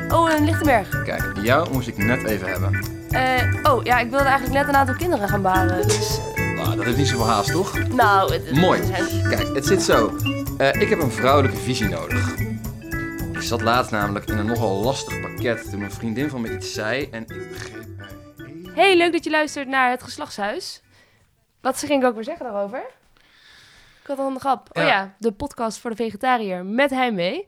hey, Owen Lichtenberg. Kijk, jou moest ik net even hebben. Eh, oh, ja, ik wilde eigenlijk net een aantal kinderen gaan baren. Dus, Nou, dat heeft niet zoveel haast, toch? nou, het, Mooi. Kijk, het zit zo. Eh, ik heb een vrouwelijke visie nodig. Ik zat laatst namelijk in een nogal lastig pakket toen een vriendin van me iets zei en ik begreep Hey, leuk dat je luistert naar het geslachtshuis. Wat ging ik ook weer zeggen daarover? Ik had al een grap. Oh Ja. de podcast voor de vegetariër met Heimwee.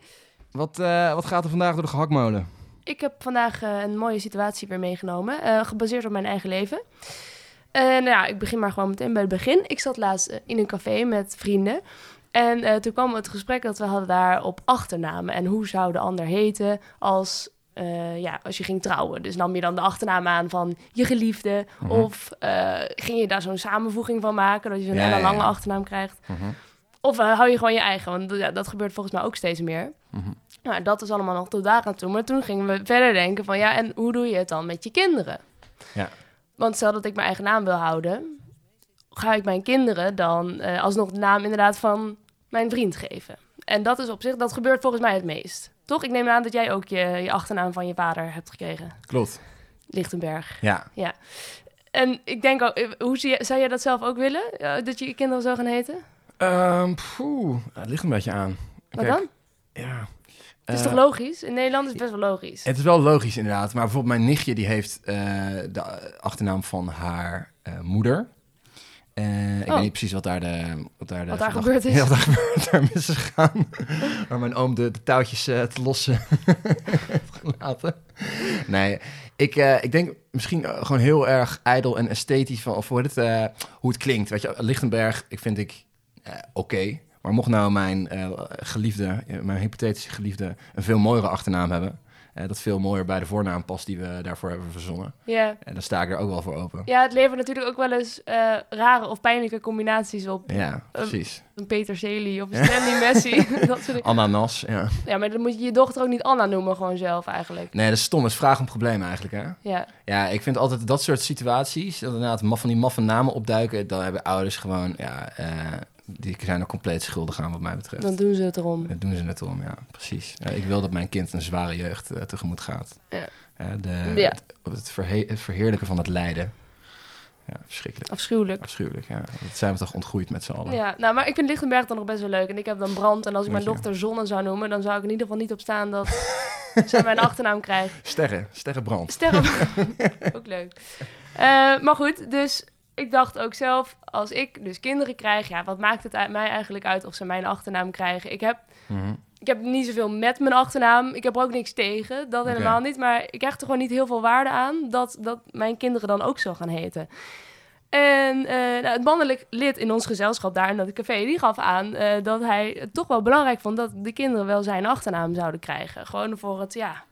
Wat, eh, wat gaat er vandaag door de gehaktmolen? Ik heb vandaag eh, een mooie situatie weer meegenomen, eh, gebaseerd op mijn eigen leven. En nou ja, ik begin maar gewoon meteen bij het begin. Ik zat laatst in een café met vrienden. En toen kwam het gesprek dat we hadden daar op achternamen. En hoe zou de ander heten als, ja, als je ging trouwen? Dus nam je dan de achternaam aan van je geliefde? Mhm. Of ging je daar zo'n samenvoeging van maken, dat je zo'n Ja, hele lange ja. achternaam krijgt? Mhm, Of hou je gewoon je eigen? Want dat gebeurt volgens mij ook steeds meer. mhm. Nou, dat is allemaal nog tot daar aan toe. Maar toen gingen we verder denken van ja, en hoe doe je het dan met je kinderen? Ja. Want stel dat ik mijn eigen naam wil houden, ga ik mijn kinderen dan eh, alsnog de naam inderdaad van mijn vriend geven. En dat is op zich, dat gebeurt volgens mij het meest. Toch? Ik neem aan dat jij ook je, je achternaam van je vader hebt gekregen. Klopt. Lichtenberg. Ja. En ik denk ook, eh, hoe zie je, zou jij dat zelf ook willen? dat je je kinderen zo gaan heten? Ehm, poeh, het ligt een beetje aan. Wat Kijk, dan? Ja. Het is Eh, toch logisch? In Nederland is het best wel logisch. Het is wel logisch inderdaad, maar bijvoorbeeld mijn nichtje die heeft eh, de achternaam van haar eh, moeder. Eh, ik Oh. weet niet precies wat daar, de, wat daar, de Wat daar gebeurd is. Ja, wat daar gebeurd daar mis is gegaan. Waar mijn oom de, de touwtjes eh, te lossen heeft gelaten. Nee, ik, ik denk misschien gewoon heel erg ijdel en esthetisch van, of hoe het, hoe het klinkt. Weet je, Lichtenberg, ik vind ik oké. Maar mocht nou mijn eh, geliefde, eh, mijn hypothetische geliefde, een veel mooiere achternaam hebben, eh, dat veel mooier bij de voornaam past die we daarvoor hebben verzonnen, Ja. en dan sta ik er ook wel voor open. Ja, het levert natuurlijk ook wel eens rare of pijnlijke combinaties op. Ja, precies. Een Peter Celi of een Stanley Messi. dat soort. Ananas, ja. Ja, maar dan moet je je dochter ook niet Anna noemen, gewoon zelf eigenlijk. Nee, dat is stom. Dat is vraag om probleem eigenlijk, hè? Ja, Ja, ik vind altijd dat soort situaties, dat inderdaad van die maffe namen opduiken, dan hebben ouders gewoon, ja, die zijn er compleet schuldig aan wat mij betreft. dan doen ze het erom. Dat doen ze net om, ja, precies. Ja, ik wil dat mijn kind een zware jeugd eh, tegemoet gaat. Ja. de, Ja. Het, het, verhe- het verheerlijken van het lijden. Ja, verschrikkelijk. Afschuwelijk. Afschuwelijk, ja. Dat zijn we toch ontgroeid met z'n allen. Ja, nou, maar ik vind Lichtenberg dan nog best wel leuk. En ik heb dan Brand. En als ik mijn dochter Zonne zou noemen, dan zou ik in ieder geval niet op staan dat zij mijn achternaam krijgt. Sterren, sterrenbrand. Sterren. ook leuk. Eh, maar goed, dus ik dacht ook zelf, als ik dus kinderen krijg, ja, wat maakt het mij eigenlijk uit of ze mijn achternaam krijgen? Ik heb, Mhm. ik heb niet zoveel met mijn achternaam. Ik heb er ook niks tegen, dat helemaal niet. Maar ik hecht er gewoon niet heel veel waarde aan dat, dat mijn kinderen dan ook zo gaan heten. En eh, nou, het mannelijk lid in ons gezelschap daar in dat café, die gaf aan eh, dat hij het toch wel belangrijk vond dat de kinderen wel zijn achternaam zouden krijgen. Gewoon voor het, ja,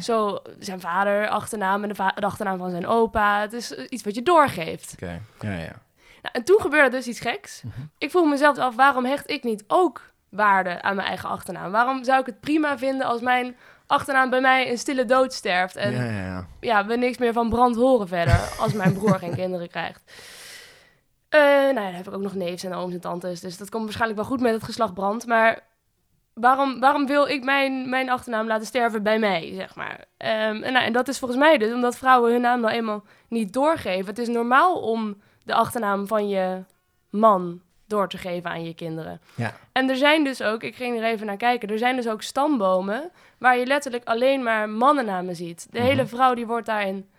Zo zijn vader, achternaam en de, va- de achternaam van zijn opa. Het is eh, iets wat je doorgeeft. Oké, ja, ja. Nou, en toen gebeurde dus iets geks. Mhm. Ik vroeg mezelf af, waarom hecht ik niet ook waarde aan mijn eigen achternaam? Waarom zou ik het prima vinden als mijn achternaam bij mij een stille dood sterft? En ja, ja, ja. ja, we niks meer van brand horen verder als mijn broer geen kinderen krijgt. Eh, nou ja, dan heb ik ook nog neefs en ooms en tantes, dus dat komt waarschijnlijk wel goed met het geslacht brand. Maar waarom, waarom wil ik mijn, mijn achternaam laten sterven bij mij, zeg maar? Ehm, en, nou, en dat is volgens mij dus omdat vrouwen hun naam nou eenmaal niet doorgeven. Het is normaal om de achternaam van je man door te geven aan je kinderen. Ja. En er zijn dus ook, ik ging er even naar kijken, er zijn dus ook stambomen waar je letterlijk alleen maar mannennamen ziet. De Mhm. hele vrouw die wordt daarin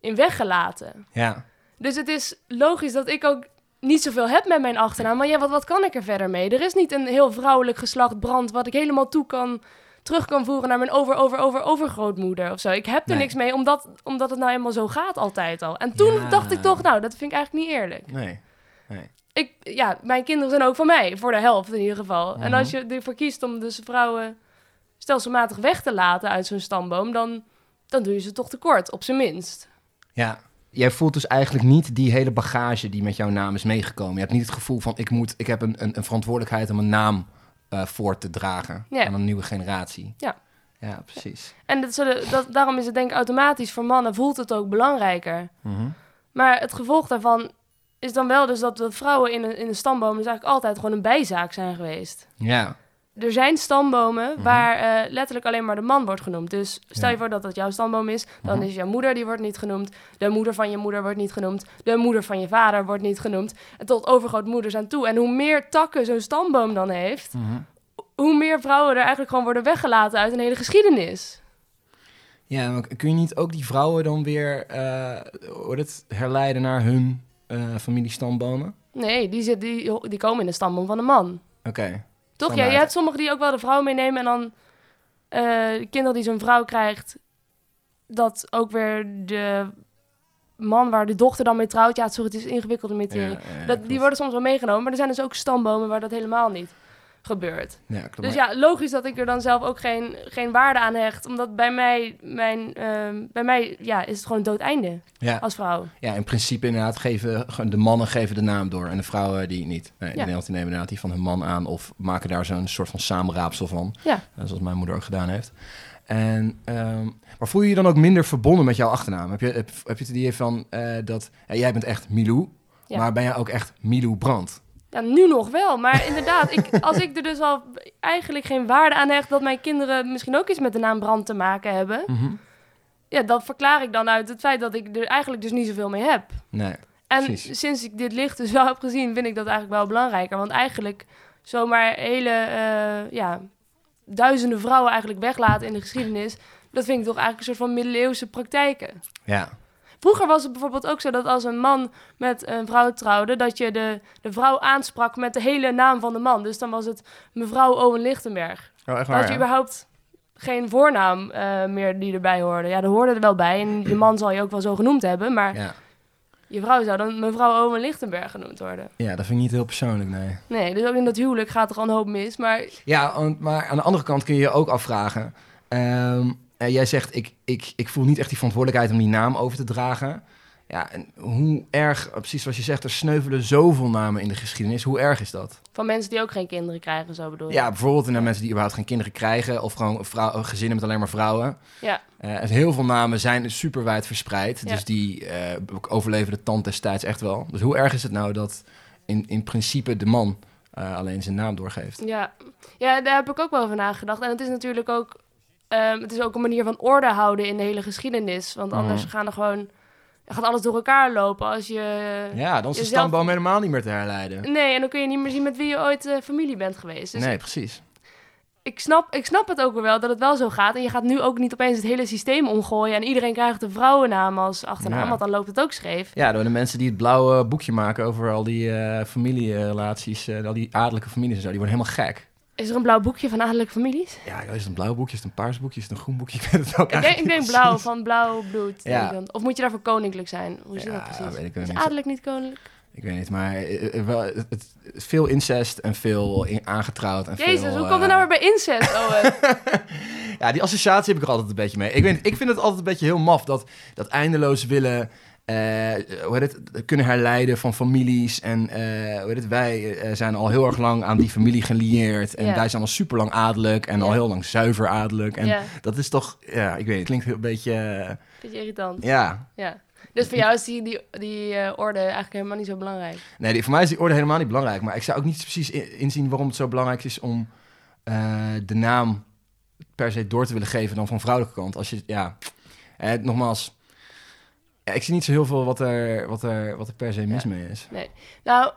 in weggelaten. Ja, Dus het is logisch dat ik ook niet zoveel heb met mijn achternaam. Maar ja, wat, wat kan ik er verder mee? Er is niet een heel vrouwelijk geslacht brand wat ik helemaal toe kan, terug kan voeren naar mijn over, over, over, overgrootmoeder of zo. Ik heb er Nee. niks mee, omdat, omdat het nou eenmaal zo gaat altijd al. En toen Ja. dacht ik toch, nou, dat vind ik eigenlijk niet eerlijk. nee. Ik, ja, mijn kinderen zijn ook van mij, voor de helft in ieder geval. En Mhm. als je ervoor kiest om dus vrouwen stelselmatig weg te laten uit zo'n stamboom, dan, dan doe je ze toch tekort, op zijn minst. Ja, jij voelt dus eigenlijk niet die hele bagage die met jouw naam is meegekomen. Je hebt niet het gevoel van ik, moet, ik heb een, een, een verantwoordelijkheid om een naam eh, voor te dragen Ja. aan een nieuwe generatie. Ja. Ja, precies. En dat zullen, dat, daarom is het denk ik automatisch voor mannen voelt het ook belangrijker. Mhm. Maar het gevolg daarvan is dan wel dus dat, dat vrouwen in een, in een stamboom dus eigenlijk altijd gewoon een bijzaak zijn geweest. Ja, er zijn stambomen Mhm. waar eh, letterlijk alleen maar de man wordt genoemd. Dus stel Ja. je voor dat dat jouw stamboom is, dan Mhm. is jouw moeder die wordt niet genoemd, de moeder van je moeder wordt niet genoemd, de moeder van je vader wordt niet genoemd, en tot overgrootmoeders aan toe. En hoe meer takken zo'n stamboom dan heeft, Mhm. hoe meer vrouwen er eigenlijk gewoon worden weggelaten uit een hele geschiedenis. Ja, maar kun je niet ook die vrouwen dan weer heet het, herleiden naar hun eh familiestambomen? Nee, die, zit, die, die komen in de stamboom van de man. Oké. Toch? Ja, je hebt sommigen die ook wel de vrouw meenemen en dan eh, de kinderen die zo'n vrouw krijgt, dat ook weer de man waar de dochter dan mee trouwt. Ja, sorry, het is ingewikkelde materie. Ja, ja, dat, die worden soms wel meegenomen, maar er zijn dus ook stambomen waar dat helemaal niet gebeurt. Ja, klopt. Dus ja, logisch dat ik er dan zelf ook geen, geen waarde aan hecht. Omdat bij mij, mijn, ehm, bij mij ja, is het gewoon een dood einde ja. als vrouw. ja, in principe inderdaad geven de mannen geven de naam door en de vrouwen die niet. Nee, in Ja. Nederland nemen inderdaad die van hun man aan of maken daar zo'n soort van samenraapsel van. Ja. Eh, zoals mijn moeder ook gedaan heeft. En, ehm, maar voel je je dan ook minder verbonden met jouw achternaam? Heb je, heb, heb je het idee van eh, dat ja, jij bent echt Milou, maar ben jij ook echt Milou Brandt? Ja, nu nog wel. Maar inderdaad, ik, als ik er dus al eigenlijk geen waarde aan hecht... dat mijn kinderen misschien ook iets met de naam Brand te maken hebben... Mhm. ja, dat verklaar ik dan uit het feit dat ik er eigenlijk dus niet zoveel mee heb. Nee. En Precies. sinds ik dit licht dus wel heb gezien, vind ik dat eigenlijk wel belangrijker. Want eigenlijk zomaar hele, eh, ja, duizenden vrouwen eigenlijk weglaten in de geschiedenis... dat vind ik toch eigenlijk een soort van middeleeuwse praktijken. Ja. Vroeger was het bijvoorbeeld ook zo dat als een man met een vrouw trouwde, dat je de, de vrouw aansprak met de hele naam van de man. Dus dan was het mevrouw Owen Lichtenberg. Oh, echt Dan had je überhaupt geen voornaam eh, meer die erbij hoorde. Ja, dat hoorde er wel bij. En je man zal je ook wel zo genoemd hebben, maar Ja. je vrouw zou dan mevrouw Owen Lichtenberg genoemd worden. ja, dat vind ik niet heel persoonlijk, nee. Nee, dus ook in dat huwelijk gaat er al een hoop mis. Maar Ja, maar aan de andere kant kun je je ook afvragen. ehm, eh, jij zegt, ik, ik, ik voel niet echt die verantwoordelijkheid om die naam over te dragen. Ja, en hoe erg, precies zoals je zegt, er sneuvelen zoveel namen in de geschiedenis. Hoe erg is dat? van mensen die ook geen kinderen krijgen, zo bedoel je. Ja, bijvoorbeeld naar mensen die überhaupt geen kinderen krijgen... of gewoon vrouw, gezinnen met alleen maar vrouwen. Ja. Eh, en heel veel namen zijn super wijd verspreid. Ja. Dus die eh, overleven de tand destijds echt wel. Dus hoe erg is het nou dat in, in principe de man eh, alleen zijn naam doorgeeft? Ja. ja, daar heb ik ook wel over nagedacht. En het is natuurlijk ook, ehm, het is ook een manier van orde houden in de hele geschiedenis. Want anders Mhm. gaan er gewoon, gaat alles door elkaar lopen als je... Ja, dan is de stamboom helemaal niet meer te herleiden. Nee, en dan kun je niet meer zien met wie je ooit eh, familie bent geweest. Dus nee, precies. ik, snap, ik snap het ook wel dat het wel zo gaat. En je gaat nu ook niet opeens het hele systeem omgooien. En iedereen krijgt een vrouwennaam als achternaam, Ja. want dan loopt het ook scheef. Ja, door de mensen die het blauwe boekje maken over al die eh, familierelaties, eh, al die adellijke families en zo, die worden helemaal gek. Is er een blauw boekje van adellijke families? Ja, is het een blauw boekje, is het een paars boekje, is het een groen boekje? Ik weet het ook Ik denk, ik denk blauw, van blauw bloed. Ja. Of moet je daarvoor koninklijk zijn? Hoe zit Ja, dat precies? weet ik wel is niet. adellijk niet koninklijk? Ik weet niet, maar eh, eh, wel, het, veel incest en veel in- aangetrouwd. En Jezus, veel, hoe komt het nou eh, weer bij incest, Owen? Ja, die associatie heb ik er altijd een beetje mee. Ik, weet, ik vind het altijd een beetje heel maf dat, dat eindeloos willen hoe heet het, kunnen herleiden van families. En eh, hoe heet het, wij eh, zijn al heel erg lang aan die familie gelieerd. En wij zijn al super lang adellijk en al heel lang zuiver adellijk. En dat is toch, ja, ik weet het, klinkt een beetje, eh, beetje irritant. ja. Ja. Dus voor jou is die, die, die eh, orde eigenlijk helemaal niet zo belangrijk. Nee, die, voor mij is die orde helemaal niet belangrijk. Maar ik zou ook niet precies in- inzien waarom het zo belangrijk is om eh, de naam per se door te willen geven dan van vrouwelijke kant. Als je, ja, eh, nogmaals, ja, ik zie niet zo heel veel wat er, wat er, wat er per se mis Ja. mee is. Nou,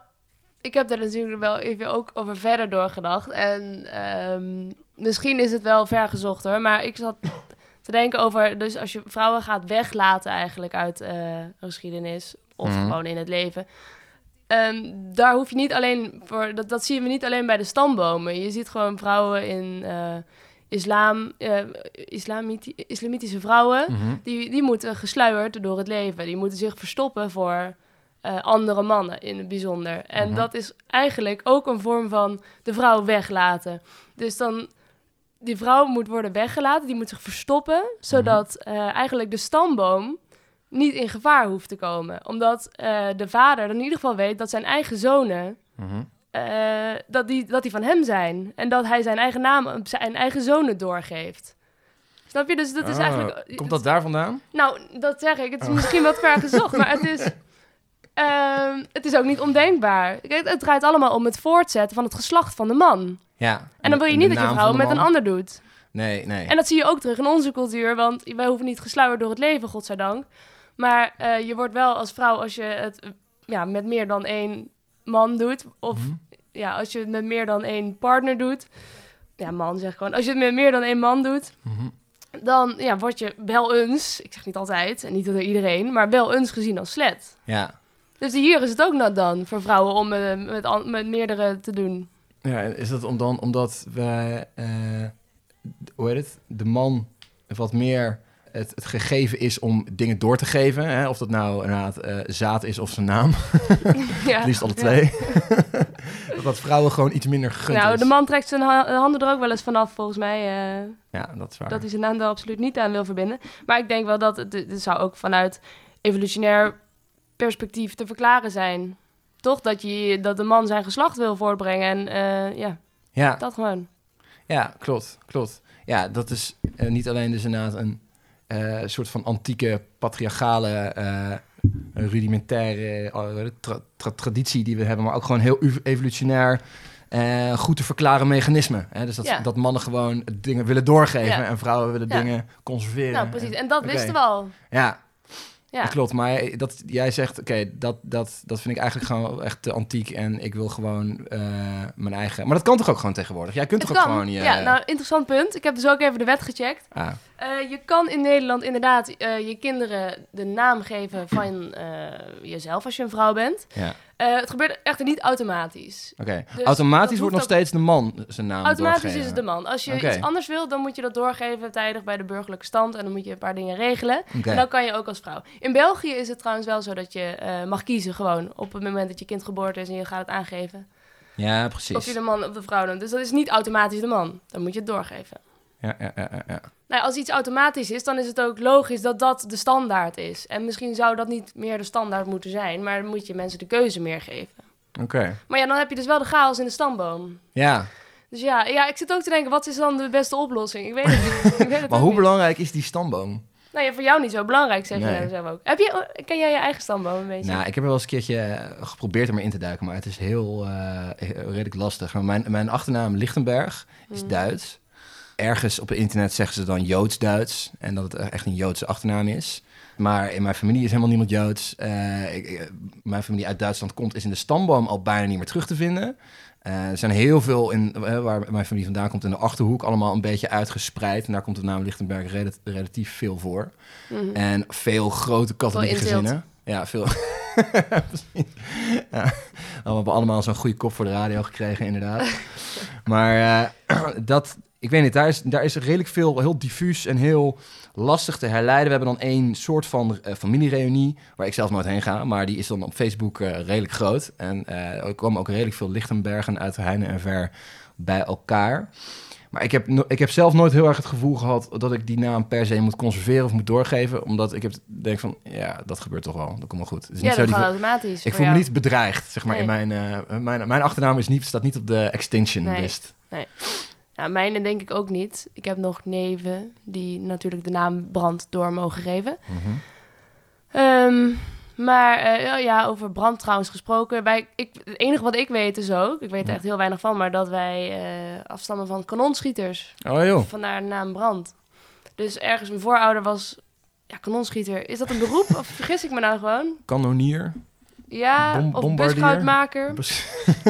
ik heb daar natuurlijk wel even ook over verder doorgedacht. En ehm, misschien is het wel vergezocht hoor. Maar ik zat te denken over... Dus als je vrouwen gaat weglaten eigenlijk uit eh, geschiedenis... of Mhm. gewoon in het leven... ehm, daar hoef je niet alleen voor... Dat, dat zien we niet alleen bij de stambomen. Je ziet gewoon vrouwen in eh, islam... eh, islamiti- islamitische vrouwen... Mhm. Die, die moeten gesluierd door het leven. Die moeten zich verstoppen voor eh, andere mannen in het bijzonder. En Mhm. dat is eigenlijk ook een vorm van de vrouw weglaten. Dus dan, die vrouw moet worden weggelaten, die moet zich verstoppen, zodat eh, eigenlijk de stamboom niet in gevaar hoeft te komen. Omdat de vader dan in ieder geval weet dat zijn eigen zonen Eh, dat, die, dat die van hem zijn. En dat hij zijn eigen naam op zijn eigen zonen doorgeeft. Snap je? Dus dat is Oh, eigenlijk... Komt dat daar vandaan? Nou, dat zeg ik. Het is Oh. misschien wat ver gezocht, maar het is... Ehm, het is ook niet ondenkbaar. Kijk, het draait allemaal om het voortzetten van het geslacht van de man. Ja. En dan wil je niet dat je vrouw met een ander doet. Nee, nee. En dat zie je ook terug in onze cultuur, want wij hoeven niet gesluierd door het leven, godzijdank. Maar eh, je wordt wel als vrouw, als je het ja, met meer dan één man doet, of Mhm. ja, als je het met meer dan één partner doet, ja, man zeg gewoon, als je het met meer dan één man doet, Mhm. dan ja, word je wel eens, ik zeg niet altijd en niet door iedereen, maar wel eens gezien als slet. Ja. Dus hier is het ook not dan voor vrouwen om eh, met, an- met meerdere te doen. Ja, en is dat om dan, omdat we, eh, hoe heet het, de man wat meer het, het gegeven is om dingen door te geven. Hè? Of dat nou inderdaad eh, zaad is of zijn naam. ja. Liefst alle twee. dat dat vrouwen gewoon iets minder gegund Nou, is. de man trekt zijn ha- handen er ook wel eens vanaf, volgens mij. eh, Ja, dat is waar. dat hij zijn naam daar absoluut niet aan wil verbinden. Maar ik denk wel dat het, het zou ook vanuit evolutionair perspectief te verklaren zijn. Toch? Dat, je, dat de man zijn geslacht wil voortbrengen. En eh, ja, Ja, dat gewoon. ja, klopt, klopt. Ja, dat is niet alleen dus inderdaad een eh, soort van antieke, patriarchale, eh, rudimentaire eh, tra- tra- traditie die we hebben, maar ook gewoon heel ev- evolutionair eh, goed te verklaren mechanisme. Hè? Dus dat, Ja. dat mannen gewoon dingen willen doorgeven Ja. en vrouwen willen Ja. dingen conserveren. Nou, precies. En dat wisten we al. Ja, dat klopt. Maar dat, jij zegt, oké, dat, dat, dat vind ik eigenlijk gewoon echt te antiek en ik wil gewoon mijn eigen... Maar dat kan toch ook gewoon tegenwoordig? Jij kunt Het toch ook gewoon je... Ja, nou, interessant punt. Ik heb dus ook even de wet gecheckt. Ah, Eh, je kan in Nederland inderdaad eh, je kinderen de naam geven van eh, jezelf als je een vrouw bent. ja. Het gebeurt echter niet automatisch. Oké, Dus automatisch wordt nog ook- steeds de man zijn naam Automatisch doorgeven. is het de man. Als je iets anders wilt, dan moet je dat doorgeven tijdig bij de burgerlijke stand. En dan moet je een paar dingen regelen. En dan kan je ook als vrouw. In België is het trouwens wel zo dat je mag kiezen gewoon. Op het moment dat je kind geboren is en je gaat het aangeven. Ja, Of precies. je de man of de vrouw doet. Dus dat is niet automatisch de man. Dan moet je het doorgeven. Ja, ja, ja, ja, ja. Nou, als iets automatisch is, dan is het ook logisch dat dat de standaard is. En misschien zou dat niet meer de standaard moeten zijn, maar dan moet je mensen de keuze meer geven. Oké. Maar ja, dan heb je dus wel de chaos in de stamboom. Ja, Dus ja, ja, ik zit ook te denken, wat is dan de beste oplossing? Ik weet het niet. Ik weet het maar hoe niet. belangrijk is die stamboom? Nou ja, voor jou niet zo belangrijk, zeg je Nee. nou zelf ook. Heb je, ken jij je eigen stamboom een beetje? Nou, ik heb er wel eens een keertje eh, geprobeerd om erin te duiken, maar het is heel eh, redelijk lastig. Maar Mijn, mijn achternaam Lichtenberg is Hmm. Duits. Ergens op het internet zeggen ze dan Joods-Duits en dat het echt een Joodse achternaam is. Maar in mijn familie is helemaal niemand Joods. Eh, ik, ik- mijn familie uit Duitsland komt, is in de stamboom al bijna niet meer terug te vinden. Eh, er zijn heel veel in, eh, waar mijn familie vandaan komt in de achterhoek, allemaal een beetje uitgespreid. En daar komt de naam Lichtenberg rela- relatief veel voor. Mhm. En veel grote katholieke gezinnen. Ja, veel. Ja. We hebben allemaal zo'n goede kop voor de radio gekregen, inderdaad. maar eh, dat, ik weet niet, daar is, daar is redelijk veel, heel diffuus en heel lastig te herleiden. We hebben dan één soort van eh, familiereunie, waar ik zelf nooit heen ga, maar die is dan op Facebook eh, redelijk groot. En eh, er komen ook redelijk veel Lichtenbergen uit Heine en Ver bij elkaar. Maar ik heb, ik heb zelf nooit heel erg het gevoel gehad dat ik die naam per se moet conserveren of moet doorgeven. Omdat ik heb, denk van, ja, dat gebeurt toch wel. Dat komt wel goed. Het is ja, niet zo dat die, automatisch. ik voel me niet bedreigd, zeg maar, in Nee. mijn, mijn... Mijn achternaam is niet, staat niet op de extinction Nee. list. Ja, mijne denk ik ook niet. Ik heb nog neven die natuurlijk de naam Brand door mogen geven. Mhm. Ehm, maar eh, ja, ja, over brand trouwens gesproken. Wij, ik, het enige wat ik weet is ook, ik weet er echt heel weinig van, maar dat wij eh, afstammen van kanonschieters. Oh joh. Vandaar de naam Brand. Dus ergens mijn voorouder was ja, kanonschieter. Is dat een beroep of vergis ik me nou gewoon? Kanonier. Ja, Bom- of bombardier. Bus,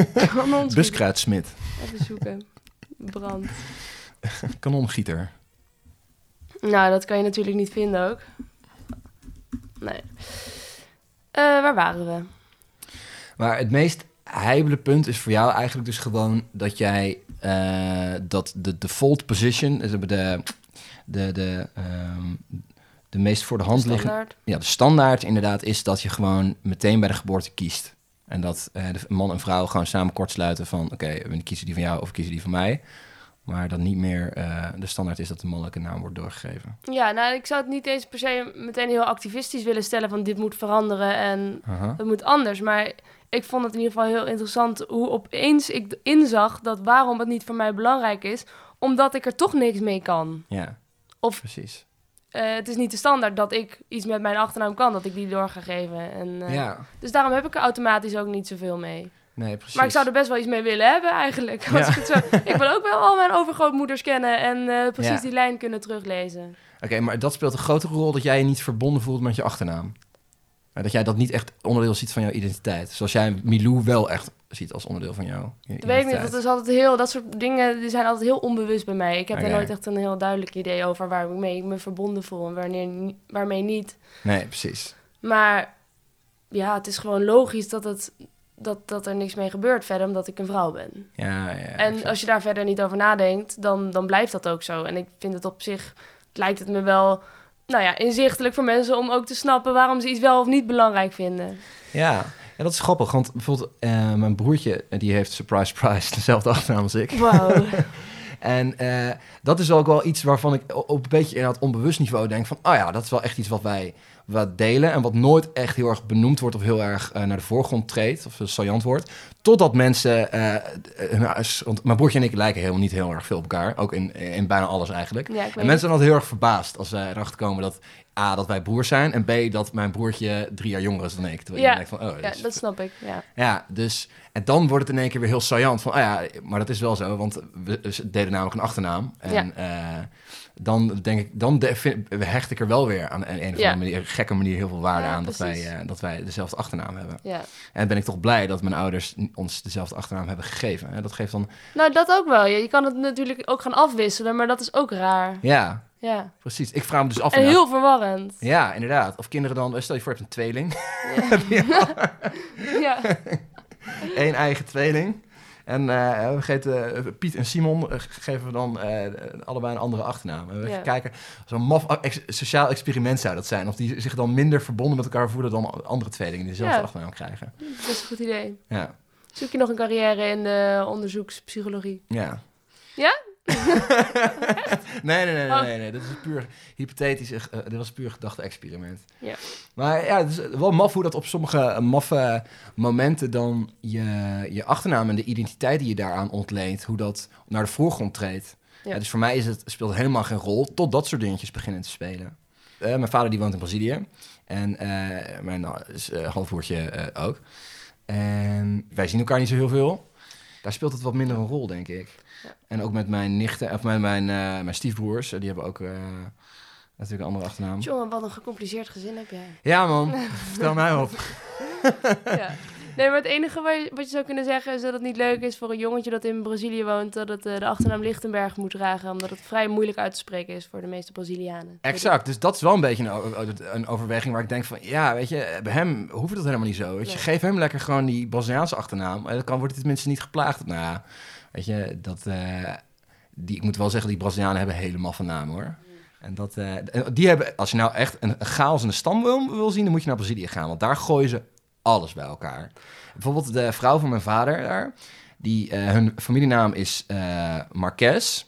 buskruidsmid. Even zoeken. Brand. Kanongieter. Nou, dat kan je natuurlijk niet vinden ook. Nee. Eh, waar waren we? Maar het meest heibele punt is voor jou eigenlijk dus gewoon dat jij eh, dat de default position, dus de, de, de, de, ehm, de meest voor de hand liggende, ja, de standaard inderdaad is dat je gewoon meteen bij de geboorte kiest. En dat eh, de man en vrouw gewoon samen kortsluiten van... oké, we kiezen die van jou of kiezen die van mij. Maar dat niet meer eh, de standaard is dat de mannelijke naam wordt doorgegeven. Ja, nou, ik zou het niet eens per se meteen heel activistisch willen stellen van dit moet veranderen en het moet anders. Maar ik vond het in ieder geval heel interessant hoe opeens ik inzag dat waarom het niet voor mij belangrijk is, omdat ik er toch niks mee kan. Ja, Of- precies. Eh, het is niet de standaard dat ik iets met mijn achternaam kan, dat ik die door ga geven. En, eh, ja, Dus daarom heb ik er automatisch ook niet zoveel mee. nee, precies. Maar ik zou er best wel iets mee willen hebben eigenlijk. Als Ja. ik, het zo... ik wil ook wel al mijn overgrootmoeders kennen en eh, precies Ja. die lijn kunnen teruglezen. Oké, maar dat speelt een grotere rol dat jij je niet verbonden voelt met je achternaam. Maar Dat jij dat niet echt onderdeel ziet van jouw identiteit. Zoals jij Milou wel echt ziet als onderdeel van jouw Dat identiteit. weet ik niet, dat is altijd heel, dat soort dingen die zijn altijd heel onbewust bij mij. Ik heb Oké. er nooit echt een heel duidelijk idee over waar ik me verbonden voel en wanneer, waarmee niet. Nee, precies. Maar ja, het is gewoon logisch dat, het, dat, dat er niks mee gebeurt verder, omdat ik een vrouw ben. Ja, ja. en exact. als je daar verder niet over nadenkt, dan, dan blijft dat ook zo. En ik vind het op zich, lijkt het me wel, nou ja, inzichtelijk voor mensen om ook te snappen waarom ze iets wel of niet belangrijk vinden. Ja. ja, dat is grappig. Want bijvoorbeeld eh, mijn broertje, eh, die heeft surprise, surprise, dezelfde achternaam als ik. Wauw. En eh, dat is ook wel iets waarvan ik op een beetje inderdaad onbewust niveau denk van... oh ja, dat is wel echt iets wat wij wat delen... en wat nooit echt heel erg benoemd wordt of heel erg eh, naar de voorgrond treedt... of uh, saillant wordt. Totdat mensen... want mijn broertje en ik lijken helemaal niet heel erg veel op elkaar. Ook in, in bijna alles eigenlijk. ja, En mensen zijn altijd heel erg verbaasd als zij erachter komen dat... A, dat wij broers zijn. En B, dat mijn broertje drie jaar jonger is dan ik. Terwijl Ja. je denkt van, oh, Ja, is- dat snap ik, ja. ja, dus... En dan wordt het in één keer weer heel saillant van... ah ja, maar dat is wel zo, want we ze deden namelijk een achternaam. En Ja. eh, dan denk ik... Dan de- vind- hecht ik er wel weer aan een, een of andere Ja. manier, gekke manier heel veel waarde aan... Dat wij, eh, dat wij dezelfde achternaam hebben. ja. En ben ik toch blij dat mijn ouders ons dezelfde achternaam hebben gegeven. En dat geeft dan... Nou, dat ook wel. Je, je kan het natuurlijk ook gaan afwisselen, maar dat is ook raar. Ja, Ja. precies. Ik vraag me dus af... En heel verwarrend. Ja, inderdaad. Of kinderen dan... Stel je voor, je hebt een tweeling. Ja. Eén eigen tweeling. En eh, we geten eh, Piet en Simon eh, geven we dan eh, allebei een andere achternaam. En we Ja. kijken, zo'n maf ex- sociaal experiment zou dat zijn. Of die zich dan minder verbonden met elkaar voelen dan andere tweelingen die dezelfde Ja. achternaam krijgen. Dat is een goed idee. Ja, Zoek je nog een carrière in de onderzoekspsychologie? ja. Ja? nee, nee, nee, nee, Oh. nee, nee. Dit is puur hypothetisch. eh, dit was puur gedachte-experiment. Ja. Maar ja, het is wel maf hoe dat op sommige eh, maffe momenten dan je, je achternaam en de identiteit die je daaraan ontleent, hoe dat naar de voorgrond treedt. Ja. Ja, dus voor mij is het, speelt het helemaal geen rol tot dat soort dingetjes beginnen te spelen. Eh, mijn vader die woont in Brazilië en eh, mijn uh, eh, halfbroertje eh, ook. En wij zien elkaar niet zo heel veel. Daar speelt het wat minder een rol, denk ik. Ja. En ook met mijn nichten, of met mijn, eh, mijn stiefbroers, eh, die hebben ook eh, natuurlijk een andere achternaam. Jongen, wat een gecompliceerd gezin heb jij. Ja man, vertel mij op. ja. Nee, maar het enige wat je, wat je zou kunnen zeggen is dat het niet leuk is voor een jongetje dat in Brazilië woont, dat het eh, de achternaam Lichtenberg moet dragen, omdat het vrij moeilijk uit te spreken is voor de meeste Brazilianen. Exact, dus dat is wel een beetje een, een overweging waar ik denk van... ja, weet je, bij hem hoeft het helemaal niet zo. Weet je, Nee. geef hem lekker gewoon die Braziliaanse achternaam. En dan kan, wordt hij tenminste niet geplaagd. Nou ja, weet je, dat... eh, die, ik moet wel zeggen, die Brazilianen hebben helemaal van naam, hoor. En dat, eh, en die hebben, als je nou echt een, een chaos in de stam wil, wil zien... dan moet je naar Brazilië gaan, want daar gooien ze alles bij elkaar. Bijvoorbeeld de vrouw van mijn vader daar... Die, eh, hun familienaam is Marquez...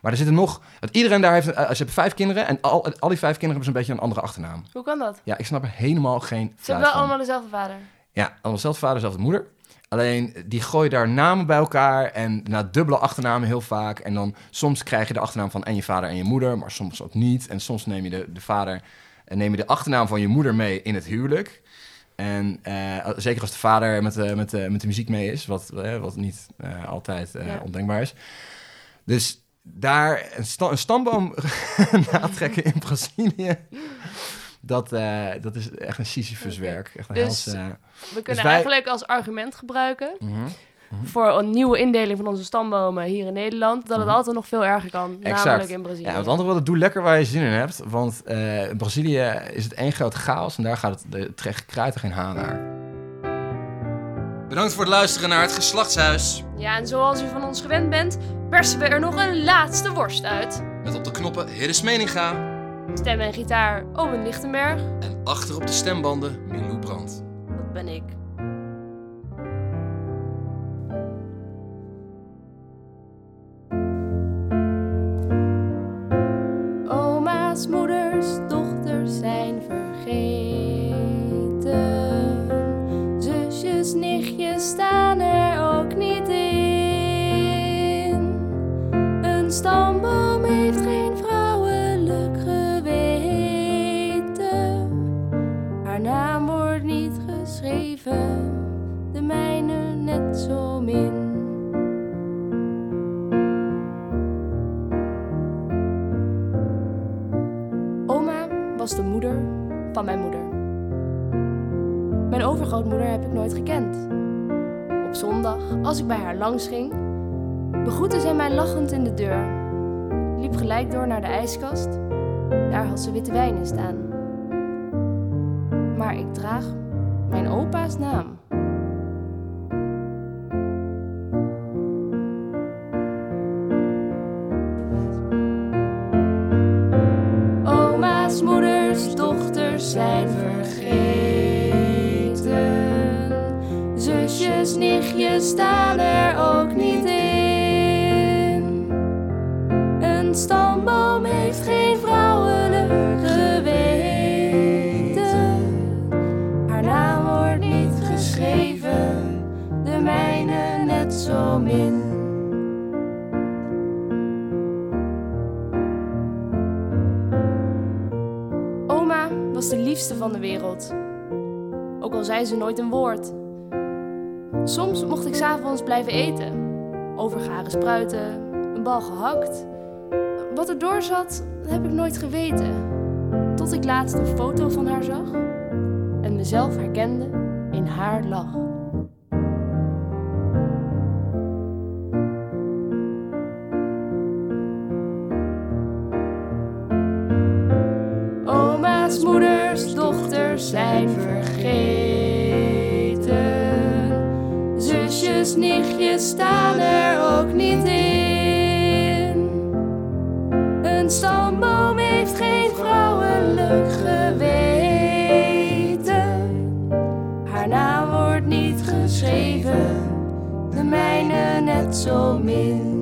Maar er zitten nog... Iedereen daar heeft... eh, ze hebben vijf kinderen en al, al die vijf kinderen hebben ze een beetje een andere achternaam. Hoe kan dat? Ja, ik snap er helemaal geen Ze hebben fluit wel van. allemaal dezelfde vader. Ja, allemaal dezelfde vader, dezelfde moeder. Alleen, die gooien daar namen bij elkaar en na dubbele achternamen heel vaak. En dan soms krijg je de achternaam van en je vader en je moeder, maar soms ook niet. En soms neem je de, de vader en neem je de achternaam van je moeder mee in het huwelijk. En eh, zeker als de vader met de, met de, met de muziek mee is, wat, eh, wat niet eh, altijd eh, Ja. ondenkbaar is. Dus daar een, sta- een stamboom natrekken in Brazilië, dat, eh, dat is echt een Sisyphus-werk. Echt een Dus- helse, eh, We kunnen wij- eigenlijk als argument gebruiken mhm. voor een nieuwe indeling van onze stambomen hier in Nederland, dat het Mhm. altijd nog veel erger kan, Exact. namelijk in Brazilië. Ja, het andere wel, doe lekker waar je zin in hebt. Want eh, in Brazilië is het één grote chaos en daar gaat het de trek kruiden geen haan naar. Bedankt voor het luisteren naar het Geslachtshuis. Ja, en zoals u van ons gewend bent, persen we er nog een laatste worst uit. Met op de knoppen Hiddes Meninga Stem en gitaar Owen Lichtenberg, en achter op de stembanden Milou Brandt. dat ben ik. mijn moeder. Mijn overgrootmoeder heb ik nooit gekend. Op zondag, als ik bij haar langs ging, begroette zij mij lachend in de deur. Liep gelijk door naar de ijskast. Daar had ze witte wijn in staan. Maar ik draag mijn opa's naam. Zusjes, nichtjes staan er ook niet in. Een stamboom heeft geen vrouwelijk geweten. Haar naam wordt niet geschreven, de mijne net zo min. Oma was de liefste van de wereld. Ook al zei ze nooit een woord. Soms mocht ik s'avonds blijven eten. Overgaren spruiten, een bal gehakt. Wat er door zat, heb ik nooit geweten. Tot ik laatst een foto van haar zag en mezelf herkende in haar lach. Oma's, moeders, dochters zijn. Zusjes, nichtjes staan er ook niet in. Een stamboom heeft geen vrouwelijk geweten. Haar naam wordt niet geschreven, de mijne net zo min.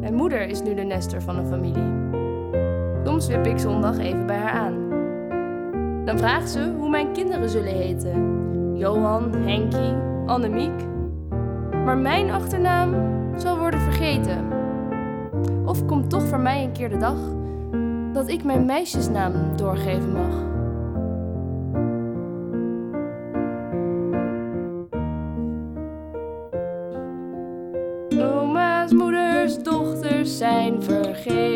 Mijn moeder is nu de nester van een familie. Soms wip ik zondag even bij haar aan. Dan vraagt ze hoe mijn kinderen zullen heten. Johan, Henkie, Annemiek. Maar mijn achternaam zal worden vergeten. Of komt toch voor mij een keer de dag dat ik mijn meisjesnaam doorgeven mag. Oma's, moeders, dochters zijn vergeten.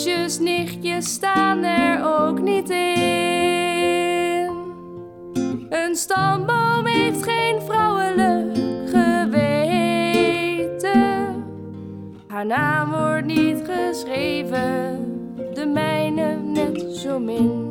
Zusjes, nichtjes staan er ook niet in. Een stamboom heeft geen vrouwelijk geweten. Haar naam wordt niet geschreven, de mijne net zo min.